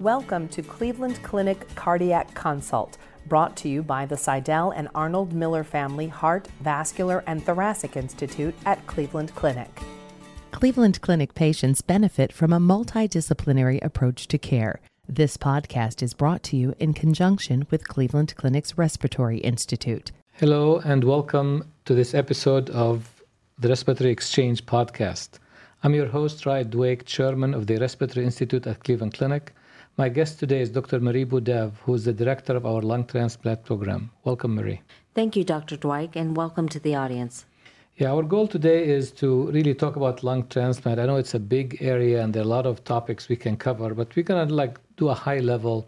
Welcome to Cleveland Clinic Cardiac Consult, brought to you by the Sydell and Arnold Miller Family Heart, Vascular, and Thoracic Institute at Cleveland Clinic. Cleveland Clinic patients benefit from a multidisciplinary approach to care. This podcast is brought to you in conjunction with Cleveland Clinic's Respiratory Institute. Hello, and welcome to this episode of the Respiratory Exchange podcast. I'm your host, Raed Dweik, chairman of the Respiratory Institute at Cleveland Clinic. My guest today is Dr. Marie Budev, who is the director of our lung transplant program. Welcome, Marie. Thank you, Dr. Dweik, and welcome to the audience. Yeah, our goal today is to really talk about lung transplant. I know it's a big area and there are a lot of topics we can cover, but we're gonna like do a high level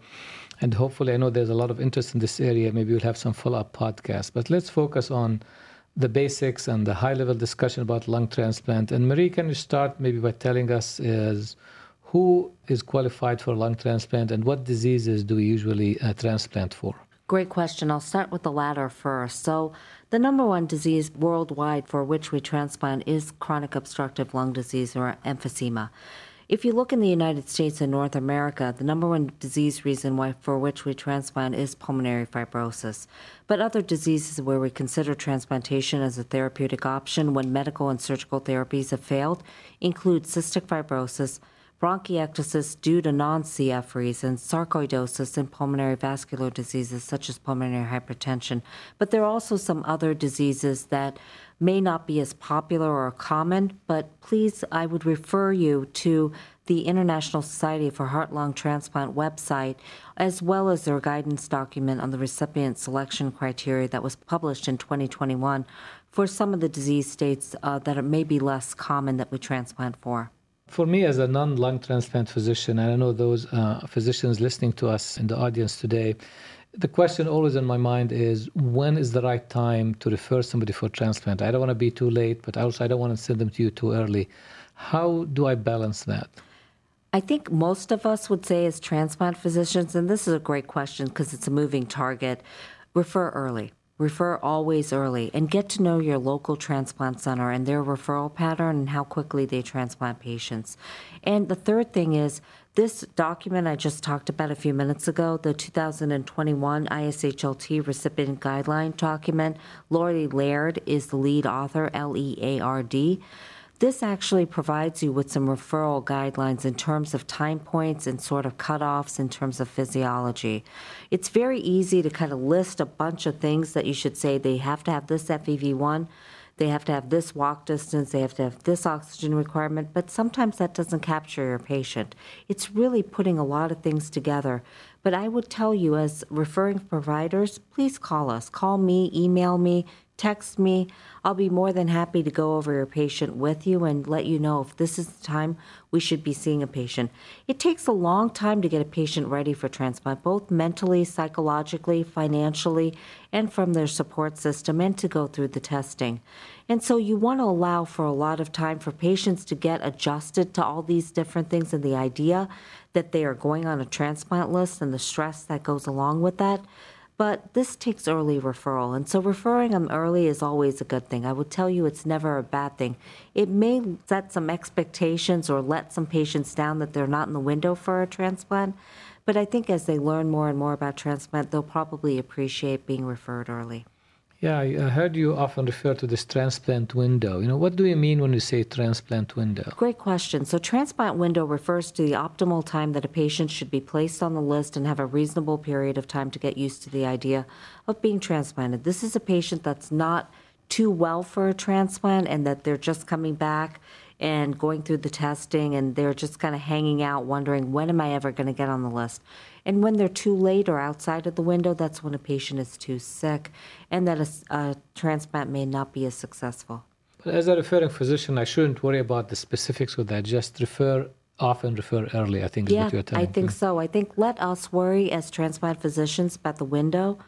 and hopefully I know there's a lot of interest in this area. Maybe we'll have some follow-up podcasts. But let's focus on the basics and the high level discussion about lung transplant. And Marie, can you start maybe by telling us is who is qualified for lung transplant and what diseases do we usually uh, transplant for? Great question. I'll start with the latter first. So, the number one disease worldwide for which we transplant is chronic obstructive lung disease or emphysema. If you look in the United States and North America, the number one disease reason why for which we transplant is pulmonary fibrosis. But other diseases where we consider transplantation as a therapeutic option when medical and surgical therapies have failed include cystic fibrosis, bronchiectasis due to non CF reasons, sarcoidosis, and pulmonary vascular diseases such as pulmonary hypertension. But there are also some other diseases that may not be as popular or common, but please, I would refer you to the International Society for Heart Lung Transplant website, as well as their guidance document on the recipient selection criteria that was published in 2021 for some of the disease states uh, that are maybe less common that we transplant for. For me, as a non lung transplant physician, and I know those uh, physicians listening to us in the audience today, the question always in my mind is when is the right time to refer somebody for transplant? I don't want to be too late, but also I don't want to send them to you too early. How do I balance that? I think most of us would say, as transplant physicians, and this is a great question because it's a moving target, refer early. Refer always early and get to know your local transplant center and their referral pattern and how quickly they transplant patients. And the third thing is this document I just talked about a few minutes ago, the 2021 ISHLT recipient guideline document, Lori Leard is the lead author, L E A R D. This actually provides you with some referral guidelines in terms of time points and sort of cutoffs in terms of physiology. It's very easy to kind of list a bunch of things that you should say they have to have this FEV1, they have to have this walk distance, they have to have this oxygen requirement, but sometimes that doesn't capture your patient. It's really putting a lot of things together. But I would tell you, as referring providers, please call us. Call me, email me, text me. I'll be more than happy to go over your patient with you and let you know if this is the time we should be seeing a patient. It takes a long time to get a patient ready for transplant, both mentally, psychologically, financially, and from their support system, and to go through the testing. And so you want to allow for a lot of time for patients to get adjusted to all these different things and the idea that they are going on a transplant list and the stress that goes along with that. But this takes early referral, and so referring them early is always a good thing. I will tell you it's never a bad thing. It may set some expectations or let some patients down that they're not in the window for a transplant, but I think as they learn more and more about transplant, they'll probably appreciate being referred early. Yeah, I heard you often refer to this transplant window. You know, what do you mean when you say transplant window? Great question. So, transplant window refers to the optimal time that a patient should be placed on the list and have a reasonable period of time to get used to the idea of being transplanted. This is a patient that's not too well for a transplant and that they're just coming back and going through the testing and they're just kind of hanging out wondering when am I ever going to get on the list. And when they're too late or outside of the window, that's when a patient is too sick and that a, a transplant may not be as successful. But as a referring physician, I shouldn't worry about the specifics of that. Just refer often refer early, I think is yeah, what you're telling I think so. I think let us worry as transplant physicians about the window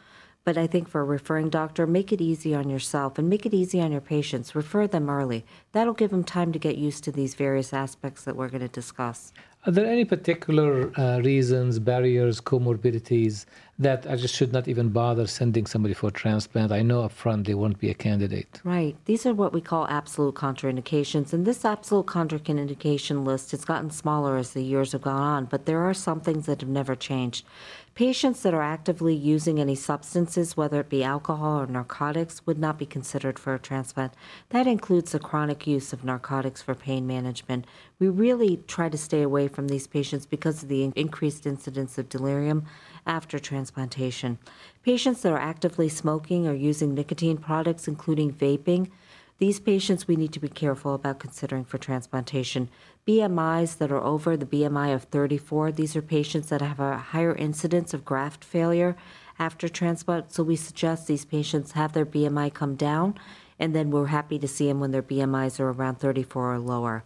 but I think for a referring doctor, make it easy on yourself and make it easy on your patients. Refer them early. That'll give them time to get used to these various aspects that we're going to discuss. Are there any particular uh, reasons, barriers, comorbidities that I just should not even bother sending somebody for a transplant. I know upfront they won't be a candidate. Right. These are what we call absolute contraindications. And this absolute contraindication list has gotten smaller as the years have gone on, but there are some things that have never changed. Patients that are actively using any substances, whether it be alcohol or narcotics, would not be considered for a transplant. That includes the chronic use of narcotics for pain management. We really try to stay away from these patients because of the increased incidence of delirium after transplantation. Patients that are actively smoking or using nicotine products, including vaping, these patients we need to be careful about considering for transplantation. BMIs that are over the BMI of 34, these are patients that have a higher incidence of graft failure after transplant. So we suggest these patients have their BMI come down, and then we're happy to see them when their BMIs are around 34 or lower.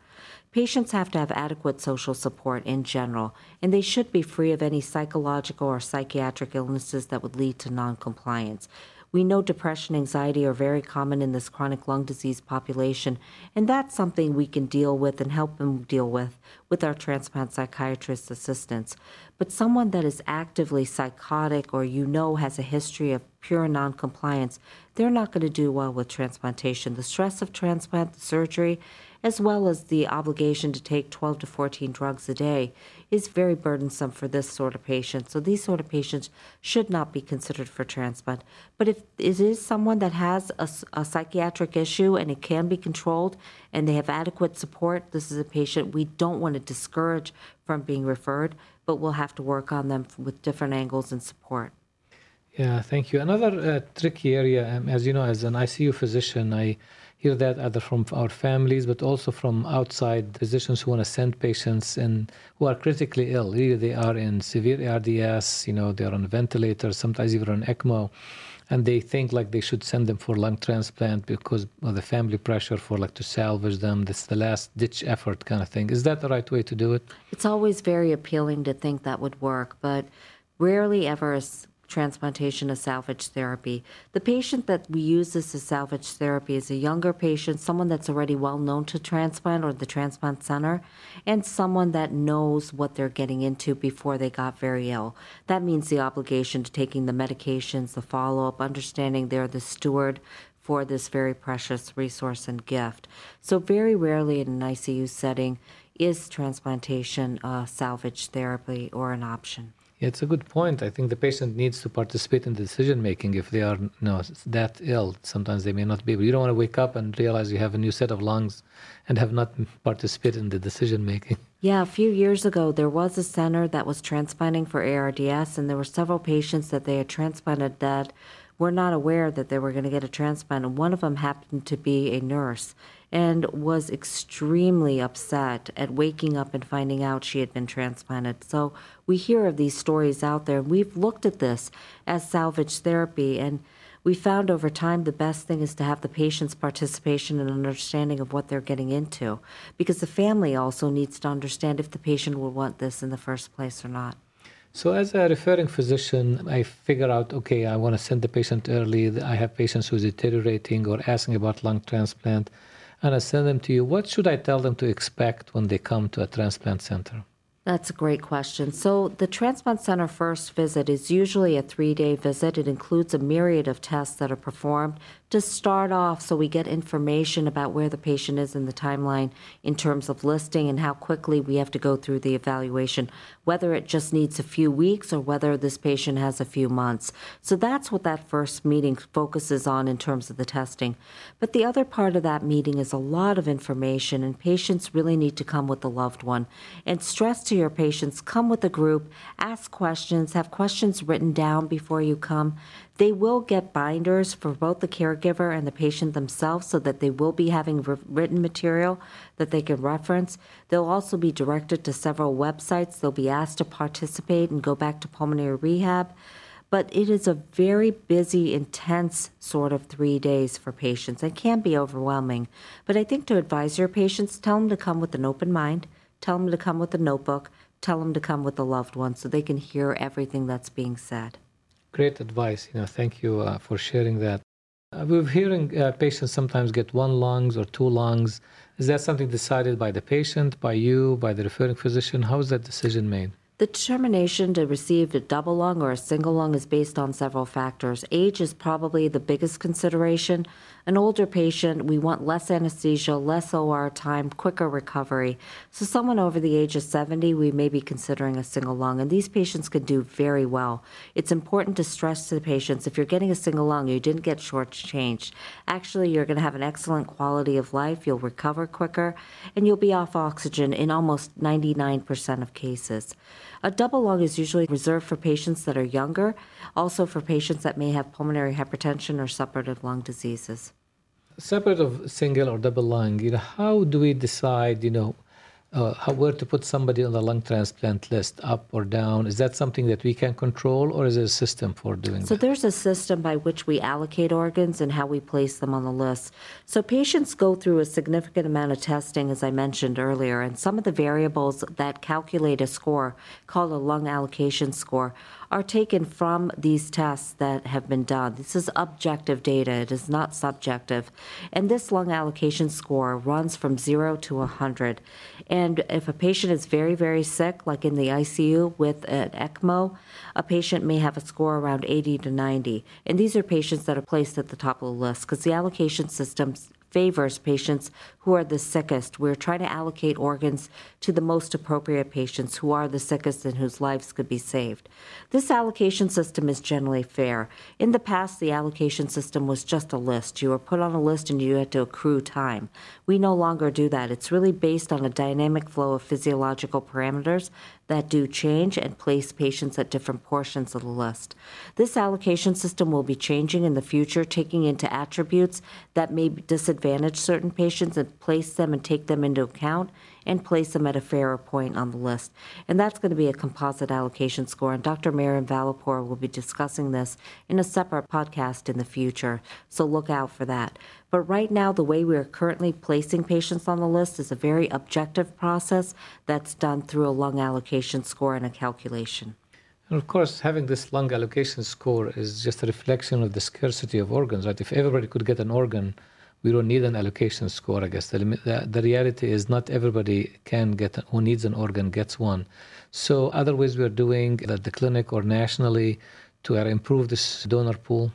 Patients have to have adequate social support in general, and they should be free of any psychological or psychiatric illnesses that would lead to noncompliance. We know depression, anxiety are very common in this chronic lung disease population, and that's something we can deal with and help them deal with with our transplant psychiatrist assistants. But someone that is actively psychotic or you know has a history of pure noncompliance, they're not going to do well with transplantation. The stress of transplant, the surgery, as well as the obligation to take 12 to 14 drugs a day, is very burdensome for this sort of patient. So these sort of patients should not be considered for transplant. But if it is someone that has a, a psychiatric issue and it can be controlled and they have adequate support, this is a patient we don't want to discourage from being referred, but we'll have to work on them with different angles and support. Yeah, thank you. Another uh, tricky area, um, as you know, as an ICU physician, I hear that either from our families, but also from outside physicians who want to send patients and who are critically ill. Either they are in severe ARDS, you know, they're on ventilators, sometimes even on ECMO, and they think like they should send them for lung transplant because of the family pressure for like to salvage them. This the last ditch effort kind of thing. Is that the right way to do it? It's always very appealing to think that would work, but rarely ever is transplantation as salvage therapy. The patient that we use this as salvage therapy is a younger patient, someone that's already well known to transplant or the transplant center, and someone that knows what they're getting into before they got very ill. That means the obligation to taking the medications, the follow up, understanding they're the steward for this very precious resource and gift. So, very rarely in an ICU setting is transplantation a salvage therapy or an option. It's a good point. I think the patient needs to participate in the decision making if they are you know, that ill. Sometimes they may not be able. You don't want to wake up and realize you have a new set of lungs and have not participated in the decision making. Yeah, a few years ago, there was a center that was transplanting for ARDS, and there were several patients that they had transplanted that were not aware that they were going to get a transplant. And one of them happened to be a nurse and was extremely upset at waking up and finding out she had been transplanted. So we hear of these stories out there. We've looked at this as salvage therapy, and we found over time the best thing is to have the patient's participation and understanding of what they're getting into, because the family also needs to understand if the patient will want this in the first place or not. So, as a referring physician, I figure out okay, I want to send the patient early. I have patients who are deteriorating or asking about lung transplant, and I send them to you. What should I tell them to expect when they come to a transplant center? That's a great question. So, the Transplant Center first visit is usually a three day visit. It includes a myriad of tests that are performed to start off so we get information about where the patient is in the timeline in terms of listing and how quickly we have to go through the evaluation, whether it just needs a few weeks or whether this patient has a few months. So that's what that first meeting focuses on in terms of the testing. But the other part of that meeting is a lot of information, and patients really need to come with a loved one. And stress to your patients come with a group, ask questions, have questions written down before you come. They will get binders for both the caregiver and the patient themselves so that they will be having written material that they can reference. They'll also be directed to several websites. They'll be asked to participate and go back to pulmonary rehab. But it is a very busy, intense sort of three days for patients. It can be overwhelming. But I think to advise your patients, tell them to come with an open mind, tell them to come with a notebook, tell them to come with a loved one so they can hear everything that's being said. Great advice. You know, thank you uh, for sharing that. Uh, we're hearing uh, patients sometimes get one lungs or two lungs. Is that something decided by the patient, by you, by the referring physician? How is that decision made? The determination to receive a double lung or a single lung is based on several factors. Age is probably the biggest consideration. An older patient, we want less anesthesia, less OR time, quicker recovery. So, someone over the age of 70, we may be considering a single lung, and these patients can do very well. It's important to stress to the patients if you're getting a single lung, you didn't get shortchanged. Actually, you're going to have an excellent quality of life, you'll recover quicker, and you'll be off oxygen in almost 99% of cases. A double lung is usually reserved for patients that are younger, also for patients that may have pulmonary hypertension or suppurative lung diseases. Separate of single or double lung, you know, how do we decide, you know, uh, how, where to put somebody on the lung transplant list, up or down? Is that something that we can control, or is there a system for doing so that? So there's a system by which we allocate organs and how we place them on the list. So patients go through a significant amount of testing, as I mentioned earlier, and some of the variables that calculate a score, called a lung allocation score, are taken from these tests that have been done. This is objective data, it is not subjective. And this lung allocation score runs from zero to 100. And if a patient is very, very sick, like in the ICU with an ECMO, a patient may have a score around 80 to 90. And these are patients that are placed at the top of the list because the allocation systems favors patients who are the sickest. We're trying to allocate organs to the most appropriate patients who are the sickest and whose lives could be saved. This allocation system is generally fair. In the past, the allocation system was just a list. You were put on a list and you had to accrue time. We no longer do that. It's really based on a dynamic flow of physiological parameters that do change and place patients at different portions of the list. This allocation system will be changing in the future, taking into attributes that may disadvantage certain patients and place them and take them into account and place them at a fairer point on the list. And that's going to be a composite allocation score. And Dr. Maryam Valapour will be discussing this in a separate podcast in the future. So look out for that. But right now, the way we are currently placing patients on the list is a very objective process that's done through a lung allocation score and a calculation. And of course, having this lung allocation score is just a reflection of the scarcity of organs, right? If everybody could get an organ, we don't need an allocation score, I guess. The, the, the reality is not everybody can get, who needs an organ gets one. So other ways we're doing at the clinic or nationally to uh, improve this donor pool.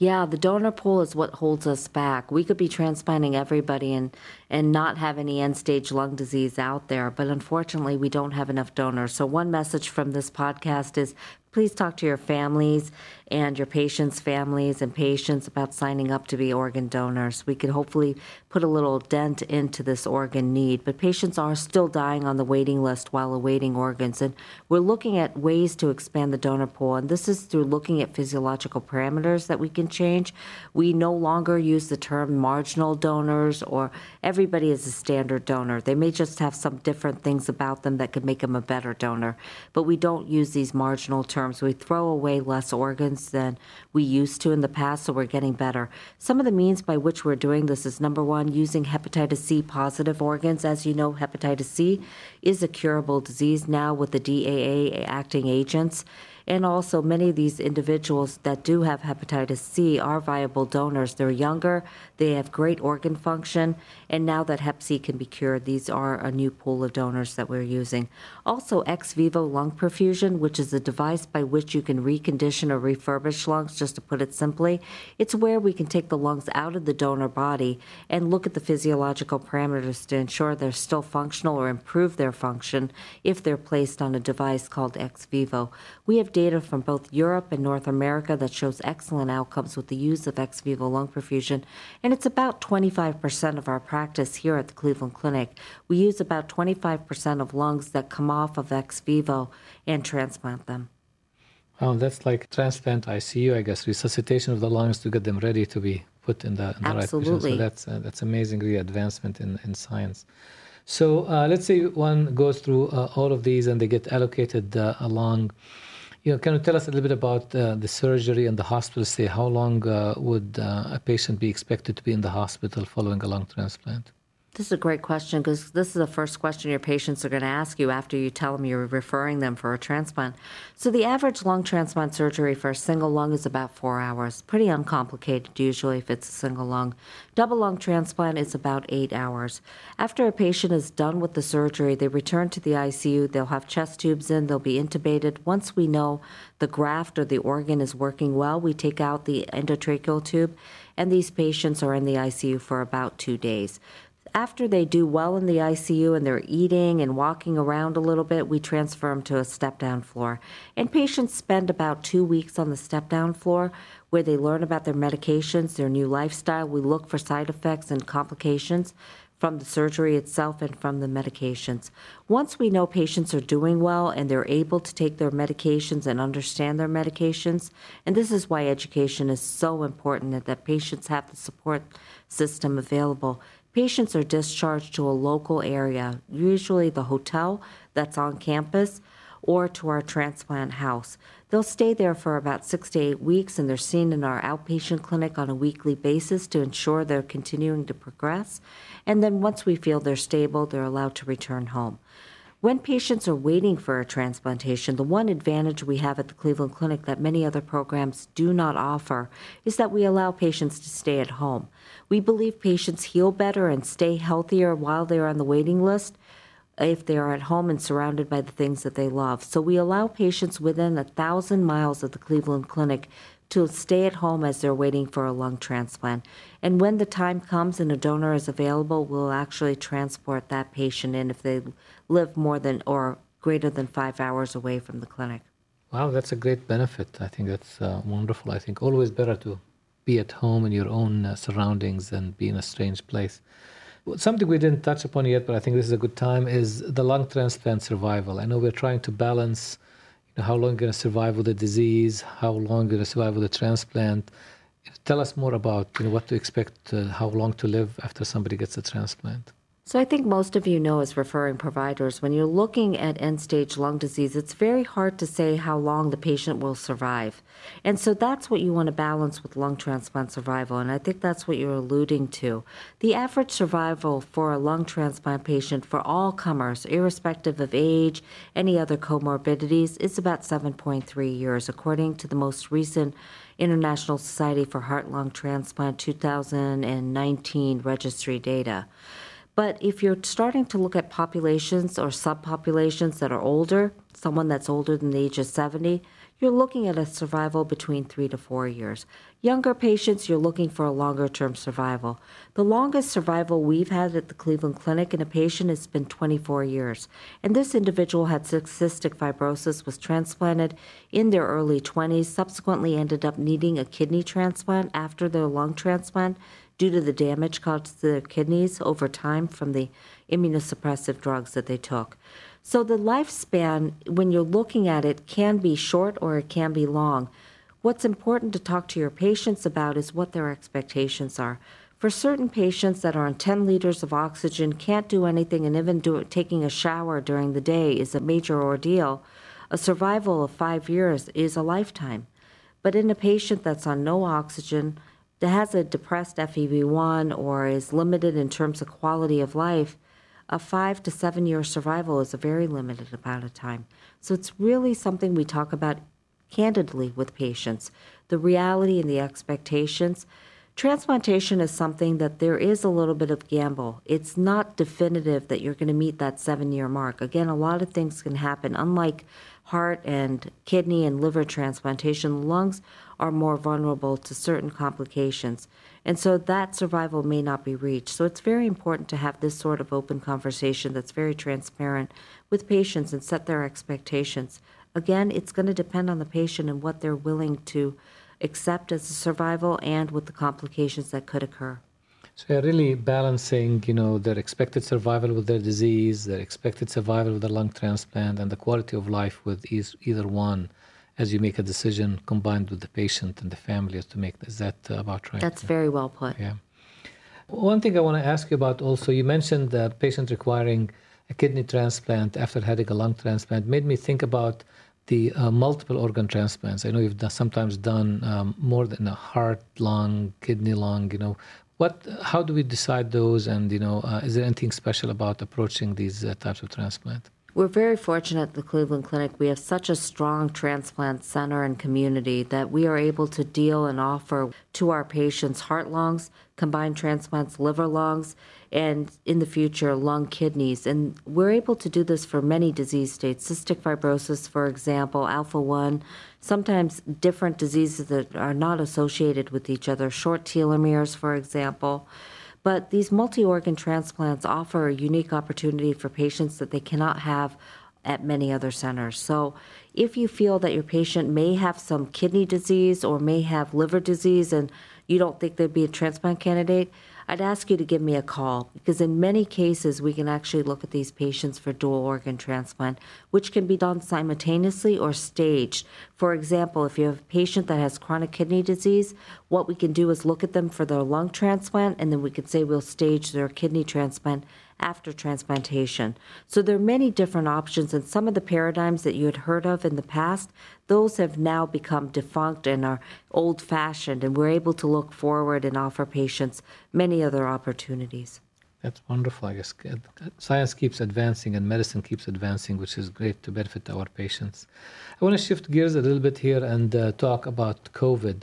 Yeah, the donor pool is what holds us back. We could be transplanting everybody and, and not have any end stage lung disease out there, but unfortunately, we don't have enough donors. So, one message from this podcast is please talk to your families and your patients' families and patients about signing up to be organ donors. We could hopefully put a little dent into this organ need, but patients are still dying on the waiting list while awaiting organs. And we're looking at ways to expand the donor pool, and this is through looking at physiological parameters that we can change. We no longer use the term marginal donors or everybody is a standard donor. They may just have some different things about them that could make them a better donor, but we don't use these marginal terms. We throw away less organs than we used to in the past, so we're getting better. Some of the means by which we're doing this is number one, using hepatitis C positive organs. As you know, hepatitis C is a curable disease now with the DAA acting agents. And also, many of these individuals that do have hepatitis C are viable donors. They're younger, they have great organ function, and now that hep C can be cured, these are a new pool of donors that we're using. Also, ex vivo lung perfusion, which is a device by which you can recondition or refurbish lungs, just to put it simply. It's where we can take the lungs out of the donor body and look at the physiological parameters to ensure they're still functional or improve their function if they're placed on a device called ex vivo. We have data from both Europe and North America that shows excellent outcomes with the use of ex vivo lung perfusion, and it's about 25% of our practice here at the Cleveland Clinic. We use about 25% of lungs that come off of ex vivo and transplant them. Oh, that's like transplant ICU, I guess, resuscitation of the lungs to get them ready to be put in the, in the right position. So that's uh, that's amazing, really advancement in, in science. So uh, let's say one goes through uh, all of these and they get allocated uh, along you know, can you tell us a little bit about uh, the surgery and the hospital stay? How long uh, would uh, a patient be expected to be in the hospital following a lung transplant? This is a great question because this is the first question your patients are going to ask you after you tell them you're referring them for a transplant. So, the average lung transplant surgery for a single lung is about four hours. Pretty uncomplicated, usually, if it's a single lung. Double lung transplant is about eight hours. After a patient is done with the surgery, they return to the ICU. They'll have chest tubes in, they'll be intubated. Once we know the graft or the organ is working well, we take out the endotracheal tube, and these patients are in the ICU for about two days after they do well in the ICU and they're eating and walking around a little bit, we transfer them to a step down floor. And patients spend about two weeks on the step down floor where they learn about their medications, their new lifestyle. We look for side effects and complications from the surgery itself and from the medications. Once we know patients are doing well and they're able to take their medications and understand their medications, and this is why education is so important that patients have the support system available Patients are discharged to a local area, usually the hotel that's on campus, or to our transplant house. They'll stay there for about six to eight weeks, and they're seen in our outpatient clinic on a weekly basis to ensure they're continuing to progress. And then once we feel they're stable, they're allowed to return home. When patients are waiting for a transplantation, the one advantage we have at the Cleveland Clinic that many other programs do not offer is that we allow patients to stay at home. We believe patients heal better and stay healthier while they're on the waiting list if they are at home and surrounded by the things that they love. So we allow patients within a thousand miles of the Cleveland Clinic to stay at home as they're waiting for a lung transplant. And when the time comes and a donor is available, we'll actually transport that patient in if they live more than or greater than five hours away from the clinic. Wow, that's a great benefit. I think that's uh, wonderful. I think always better to be at home in your own uh, surroundings than be in a strange place. Something we didn't touch upon yet, but I think this is a good time, is the lung transplant survival. I know we're trying to balance how long you're going to survive with the disease, how long you're going to survive with the transplant. Tell us more about you know, what to expect, uh, how long to live after somebody gets a transplant. So I think most of you know as referring providers, when you're looking at end stage lung disease, it's very hard to say how long the patient will survive. And so that's what you want to balance with lung transplant survival. And I think that's what you're alluding to. The average survival for a lung transplant patient for all comers, irrespective of age, any other comorbidities, is about 7.3 years, according to the most recent International Society for Heart Lung Transplant 2019 registry data. But if you're starting to look at populations or subpopulations that are older, someone that's older than the age of 70, you're looking at a survival between three to four years. Younger patients, you're looking for a longer term survival. The longest survival we've had at the Cleveland Clinic in a patient has been 24 years. And this individual had cystic fibrosis, was transplanted in their early 20s, subsequently ended up needing a kidney transplant after their lung transplant due to the damage caused to their kidneys over time from the immunosuppressive drugs that they took. So the lifespan, when you're looking at it, can be short or it can be long. What's important to talk to your patients about is what their expectations are. For certain patients that are on 10 liters of oxygen, can't do anything, and even do, taking a shower during the day is a major ordeal, a survival of five years is a lifetime. But in a patient that's on no oxygen, that has a depressed FEV1 or is limited in terms of quality of life, a five to seven year survival is a very limited amount of time. So it's really something we talk about candidly with patients the reality and the expectations. Transplantation is something that there is a little bit of gamble. It's not definitive that you're going to meet that seven year mark. Again, a lot of things can happen. Unlike heart and kidney and liver transplantation, lungs are more vulnerable to certain complications. And so that survival may not be reached. So it's very important to have this sort of open conversation that's very transparent with patients and set their expectations. Again, it's going to depend on the patient and what they're willing to accept as a survival and with the complications that could occur. So you're really balancing, you know, their expected survival with their disease, their expected survival with the lung transplant, and the quality of life with either one as you make a decision combined with the patient and the family as to make is that about right? That's very well put. Yeah. One thing i want to ask you about also you mentioned the patient requiring a kidney transplant after having a lung transplant. Made me think about the uh, multiple organ transplants. I know you've done, sometimes done um, more than a heart lung kidney lung you know What, how do we decide those? And you know, uh, is there anything special about approaching these uh, types of transplant? We're very fortunate at the Cleveland Clinic. We have such a strong transplant center and community that we are able to deal and offer to our patients heart lungs, combined transplants, liver lungs, and in the future, lung kidneys. And we're able to do this for many disease states cystic fibrosis, for example, alpha 1, sometimes different diseases that are not associated with each other, short telomeres, for example. But these multi organ transplants offer a unique opportunity for patients that they cannot have at many other centers. So, if you feel that your patient may have some kidney disease or may have liver disease and you don't think they'd be a transplant candidate, I'd ask you to give me a call because in many cases we can actually look at these patients for dual organ transplant, which can be done simultaneously or staged. For example, if you have a patient that has chronic kidney disease, what we can do is look at them for their lung transplant and then we can say we'll stage their kidney transplant after transplantation. So there are many different options, and some of the paradigms that you had heard of in the past, those have now become defunct and are old fashioned, and we're able to look forward and offer patients many other opportunities. That's wonderful. I guess science keeps advancing and medicine keeps advancing, which is great to benefit our patients. I want to shift gears a little bit here and uh, talk about COVID.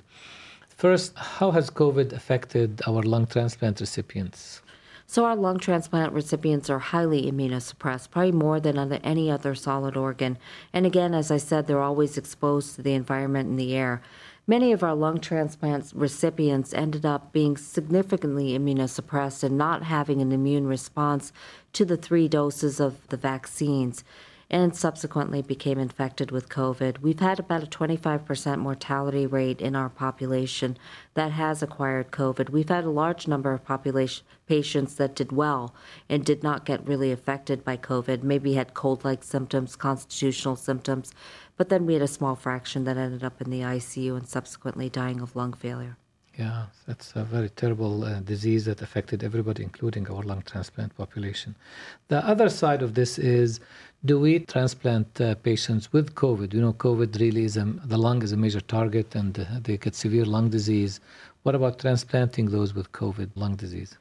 First, how has COVID affected our lung transplant recipients? So our lung transplant recipients are highly immunosuppressed, probably more than on any other solid organ. And again, as I said, they're always exposed to the environment and the air. Many of our lung transplant recipients ended up being significantly immunosuppressed and not having an immune response to the three doses of the vaccines and subsequently became infected with COVID. We've had about a 25% mortality rate in our population that has acquired COVID. We've had a large number of population patients that did well and did not get really affected by COVID, maybe had cold-like symptoms, constitutional symptoms, but then we had a small fraction that ended up in the ICU and subsequently dying of lung failure. Yeah, that's a very terrible uh, disease that affected everybody, including our lung transplant population. The other side of this is do we transplant uh, patients with COVID? You know, COVID really is a, the lung is a major target and uh, they get severe lung disease. What about transplanting those with COVID lung disease?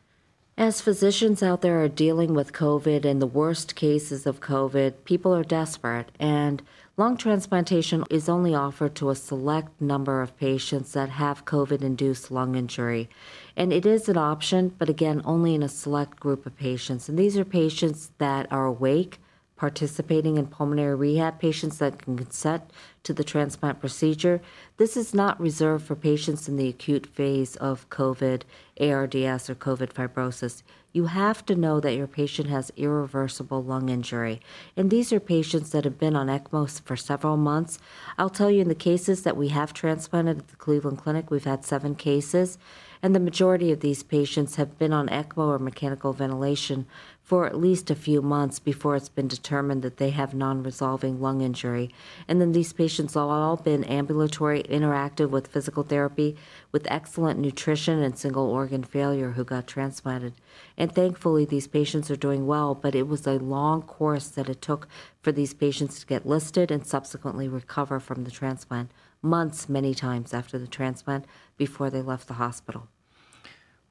As physicians out there are dealing with COVID and the worst cases of COVID, people are desperate. And lung transplantation is only offered to a select number of patients that have COVID induced lung injury. And it is an option, but again, only in a select group of patients. And these are patients that are awake participating in pulmonary rehab, patients that can consent to the transplant procedure. This is not reserved for patients in the acute phase of COVID, ARDS, or COVID fibrosis. You have to know that your patient has irreversible lung injury. And these are patients that have been on ECMO for several months. I'll tell you, in the cases that we have transplanted at the Cleveland Clinic, we've had seven cases and the majority of these patients have been on ECMO or mechanical ventilation for at least a few months before it's been determined that they have non resolving lung injury. And then these patients have all been ambulatory, interactive with physical therapy, with excellent nutrition and single organ failure who got transplanted. And thankfully, these patients are doing well, but it was a long course that it took for these patients to get listed and subsequently recover from the transplant, months many times after the transplant before they left the hospital.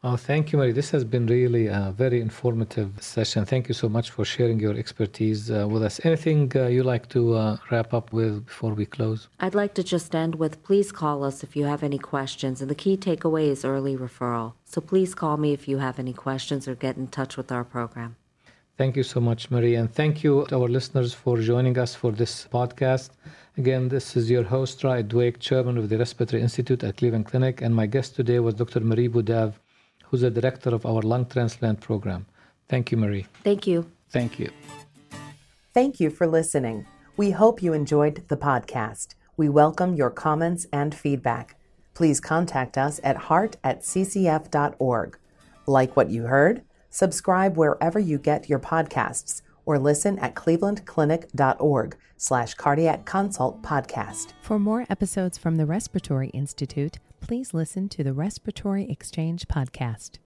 Oh, thank you, Mary. This has been really a very informative session. Thank you so much for sharing your expertise uh, with us. Anything uh, you like to uh, wrap up with before we close? I'd like to just end with please call us if you have any questions. And the key takeaway is early referral. So please call me if you have any questions or get in touch with our program. Thank you so much, Marie. And thank you to our listeners for joining us for this podcast. Again, this is your host, Raed Dweik, Chairman of the Respiratory Institute at Cleveland Clinic. And my guest today was Dr. Marie Budev who's the director of our lung transplant program. Thank you, Marie. Thank you. Thank you. Thank you for listening. We hope you enjoyed the podcast. We welcome your comments and feedback. Please contact us at heart at ccf.org. Like what you heard? Subscribe wherever you get your podcasts or listen at clevelandclinic.org slash cardiac consult podcast. For more episodes from the Respiratory Institute, please listen to the Respiratory Exchange podcast.